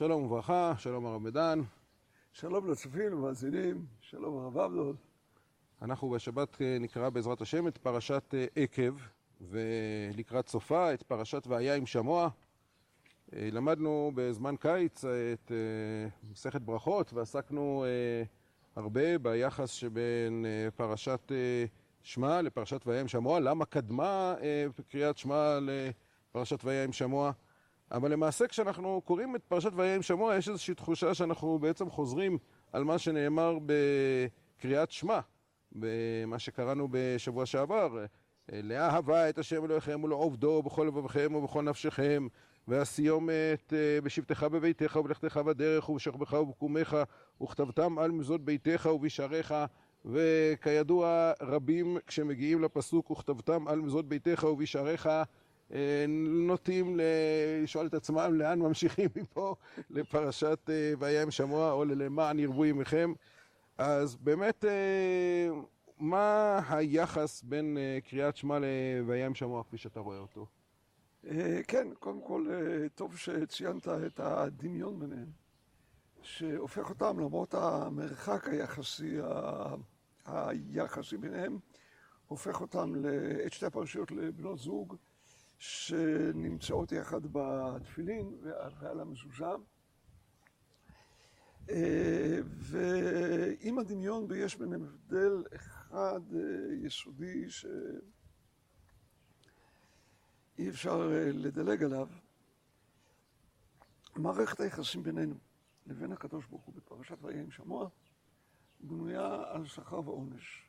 שלום וברכה, שלום הרב מדן. שלום לצופים ומאזינים, שלום הרב עבדול. אנחנו בשבת אה, נקרא בעזרת השם את פרשת אה, עקב, ולקראת סופה את פרשת והיה עם שמוע. אה, למדנו בזמן קיץ את מסכת ברכות ועסקנו הרבה ביחס שבין פרשת שמע לפרשת והיה עם שמוע, למה קדמה קריאת שמע לפרשת והיה עם שמוע. אבל למעשה כשאנחנו קוראים את פרשת והיה עם שמוע יש איזושהי תחושה שאנחנו בעצם חוזרים על מה שנאמר בקריאת שמע, במה שקראנו בשבוע שעבר. לאהבה את השם אלוהיכם ולעובדו בכל לבבכם ובכל נפשכם והסיומת אה, בשבתך בביתך ובלכתך בדרך ובשכבך ובקומך וכתבתם על מזוזות ביתך ובשעריך וכידוע רבים כשמגיעים לפסוק וכתבתם על מזוזות ביתך ובשעריך נוטים לשאול את עצמם לאן ממשיכים מפה לפרשת אה, והיה עם שמוע או ללמען ירבו ימיכם אז באמת אה, מה היחס בין קריאת שמע ל"והיה עם שמוע" כפי שאתה רואה אותו? כן, קודם כל טוב שציינת את הדמיון ביניהם שהופך אותם למרות המרחק היחסי היחסי ביניהם הופך אותם את שתי הפרשיות לבנות זוג שנמצאות יחד בתפילין ועל המזוזה. אה, ועם הדמיון ויש ביניהם הבדל אחד אה, יסודי שאי אפשר אה, לדלג עליו. מערכת היחסים בינינו לבין הקדוש ברוך הוא בפרשת ויהיה עם שמוע בנויה על שכר ועונש.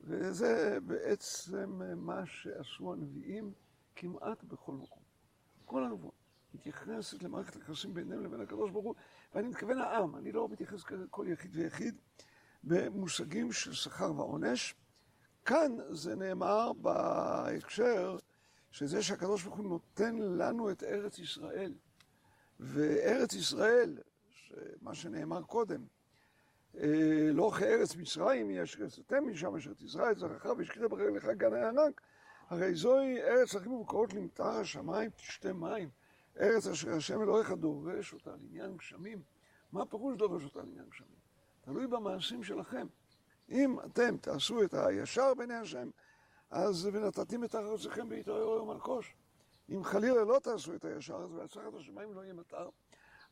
וזה בעצם מה שעשו הנביאים כמעט בכל מקום. כל הנבואה מתייחסת למערכת היחסים בינינו לבין הקדוש ברוך הוא, ואני מתכוון העם, אני לא מתייחס לכל יחיד ויחיד במושגים של שכר ועונש. כאן זה נאמר בהקשר שזה שהקדוש ברוך הוא נותן לנו את ארץ ישראל. וארץ ישראל, מה שנאמר קודם, אה, לא כארץ מצרים, יש כסתם משם אשר תזרע את זרעך וישקית ברגליך גן הענק, הרי זוהי ארץ לכם ובקורות למטר השמיים תשתה מים. ארץ אשר השם אלוהיך דורש אותה לעניין גשמים. מה פירוש דורש אותה לעניין גשמים? תלוי במעשים שלכם. אם אתם תעשו את הישר בעיני השם, אז ונתתים את ארצכם בהתעורר יום מלקוש. אם חלילה לא תעשו את הישר, אז בהצלחת השמיים לא יהיה מטר.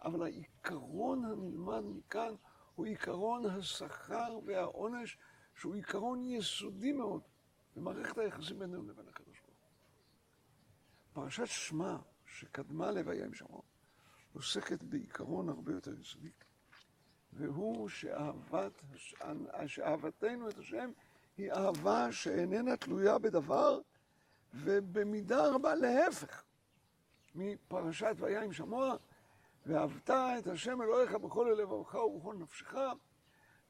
אבל העיקרון הנלמד מכאן הוא עיקרון השכר והעונש, שהוא עיקרון יסודי מאוד. במערכת היחסים בינינו לבין הקדוש ברוך הוא. פרשת שמע, שקדמה לוויה עם שמוע, עוסקת בעיקרון הרבה יותר יסודי, והוא שאהבת, שאהבתנו את השם היא אהבה שאיננה תלויה בדבר, ובמידה רבה להפך מפרשת ויה עם שמוע, ואהבת את השם אלוהיך בכל לבבך ובכל נפשך,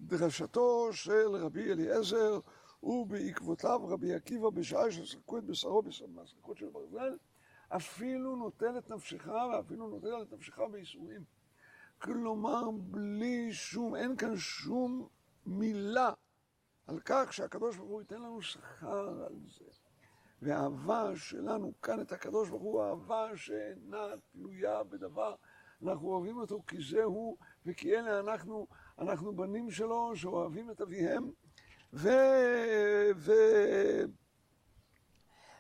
דרשתו של רבי אליעזר ובעקבותיו רבי עקיבא בשעה שסרקו את בשרו במסרקות של ברזל, אפילו נוטל את נפשך ואפילו נוטל את נפשך בייסורים. כלומר, בלי שום, אין כאן שום מילה על כך שהקדוש ברוך הוא ייתן לנו שכר על זה. והאהבה שלנו כאן את הקדוש ברוך הוא, אהבה שאינה תלויה בדבר. אנחנו אוהבים אותו כי זה הוא וכי אלה אנחנו, אנחנו בנים שלו שאוהבים את אביהם. ו... ו...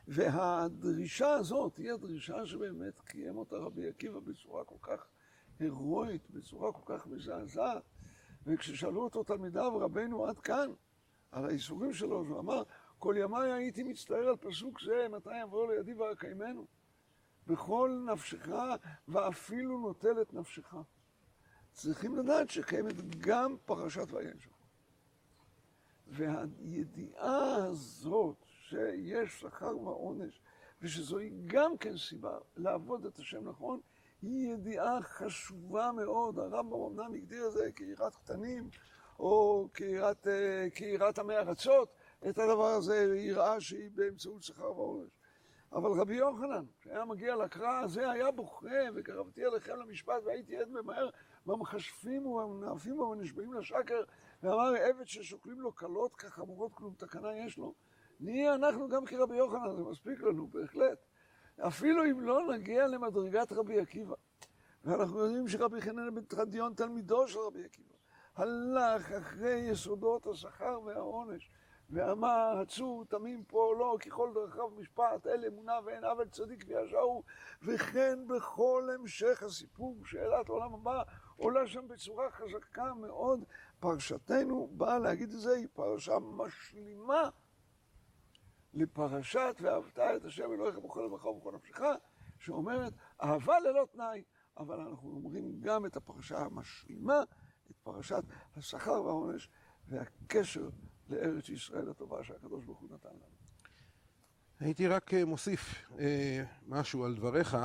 והדרישה הזאת היא הדרישה שבאמת קיים אותה רבי עקיבא בצורה כל כך הירואית, בצורה כל כך מזעזעת. וכששאלו אותו תלמידיו, רבנו עד כאן, על האיסורים שלו, הוא אמר, כל ימיי הייתי מצטער על פסוק זה, מתי יבוא לידי ואקיימנו. בכל נפשך, ואפילו נוטל את נפשך. צריכים לדעת שקיימת גם פרשת שלך. והידיעה הזאת שיש שכר ועונש, ושזוהי גם כן סיבה לעבוד את השם נכון, היא ידיעה חשובה מאוד. הרמב"ם אמנם הגדיר את זה כיראת קטנים, או כיראת, כיראת עמי ארצות, את הדבר הזה יראה שהיא באמצעות שכר ועונש. אבל רבי יוחנן, כשהיה מגיע לקרא הזה, היה בוכה, וקרבתי אליכם למשפט והייתי עד ממהר, במכשפים ובמנאפים ובנשבעים לשקר, ואמר עבד ששוקלים לו קלות כחמורות כלום תקנה יש לו. נהיה אנחנו גם כרבי יוחנן, זה מספיק לנו, בהחלט. אפילו אם לא נגיע למדרגת רבי עקיבא. ואנחנו יודעים שרבי חנן בן תרדיון, תלמידו של רבי עקיבא, הלך אחרי יסודות השכר והעונש, ואמר, הצור תמים פה לא, ככל דרכיו משפט, אל אמונה ואין עוול צדיק וישר הוא, וכן בכל המשך הסיפור, שאלת העולם הבא, עולה שם בצורה חזקה מאוד. פרשתנו באה להגיד את זה, היא פרשה משלימה לפרשת ואהבת את השם אלוהיך בכל לבך ובכל נפשך, שאומרת אהבה ללא תנאי, אבל אנחנו אומרים גם את הפרשה המשלימה, את פרשת השכר והעונש והקשר לארץ ישראל הטובה שהקדוש ברוך הוא נתן לנו. הייתי רק מוסיף אה, משהו על דבריך.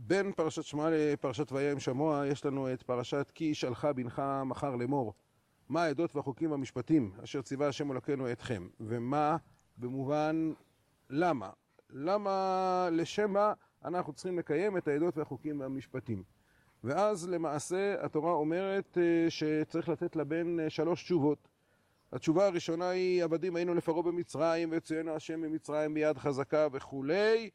בין פרשת שמע לפרשת והיה עם שמוע יש לנו את פרשת כי ישאלך בנך מחר לאמור מה העדות והחוקים והמשפטים אשר ציווה השם אלוקינו אתכם? ומה במובן למה? למה לשם מה אנחנו צריכים לקיים את העדות והחוקים והמשפטים? ואז למעשה התורה אומרת שצריך לתת לבן שלוש תשובות. התשובה הראשונה היא עבדים היינו לפרעה במצרים ויצוינו השם ממצרים ביד חזקה וכולי.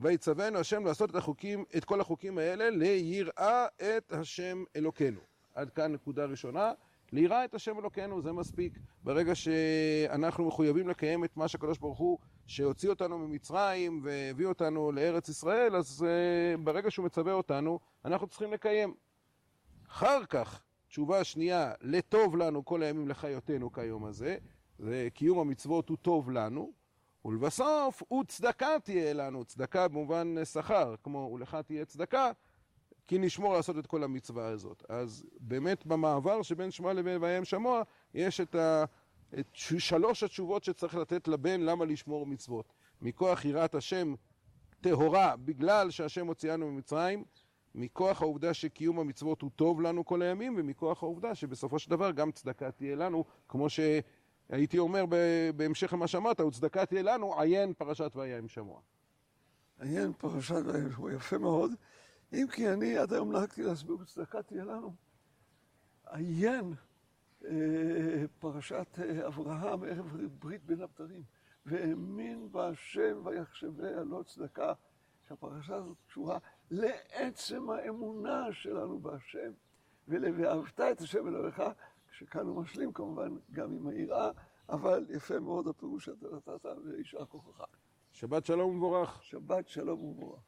ויצוונו השם לעשות את החוקים, את כל החוקים האלה ליראה את השם אלוקינו. עד כאן נקודה ראשונה, ליראה את השם אלוקינו זה מספיק. ברגע שאנחנו מחויבים לקיים את מה שהקדוש ברוך הוא שהוציא אותנו ממצרים והביא אותנו לארץ ישראל, אז ברגע שהוא מצווה אותנו, אנחנו צריכים לקיים. אחר כך, תשובה שנייה, לטוב לנו כל הימים לחיותנו כיום הזה, זה קיום המצוות הוא טוב לנו, ולבסוף, וצדקה תהיה לנו, צדקה במובן שכר, כמו ולך תהיה צדקה, כי נשמור לעשות את כל המצווה הזאת. אז באמת במעבר שבין שמע לבין וים שמוע, יש את, ה... את שלוש התשובות שצריך לתת לבן למה לשמור מצוות. מכוח יראת השם טהורה, בגלל שהשם הוציאנו ממצרים, מכוח העובדה שקיום המצוות הוא טוב לנו כל הימים, ומכוח העובדה שבסופו של דבר גם צדקה תהיה לנו, כמו ש... הייתי אומר בהמשך למה שאמרת, וצדקה תהיה לנו, עיין פרשת והיה עם שמוע. עיין פרשת והיה עם שמוע, יפה מאוד. אם כי אני עד היום נהגתי להסביר וצדקה תהיה לנו. עיין אה, פרשת אה, אברהם ערב ברית בין הבתרים, והאמין בהשם ויחשביה לא צדקה, שהפרשה הזאת קשורה לעצם האמונה שלנו בהשם, ול"ואהבת את השם אלוהיך" שכאן הוא משלים כמובן גם עם היראה, אבל יפה מאוד הפירוש שאתה נתת, ויישר כוחך. שבת שלום ומבורך. שבת שלום ומבורך.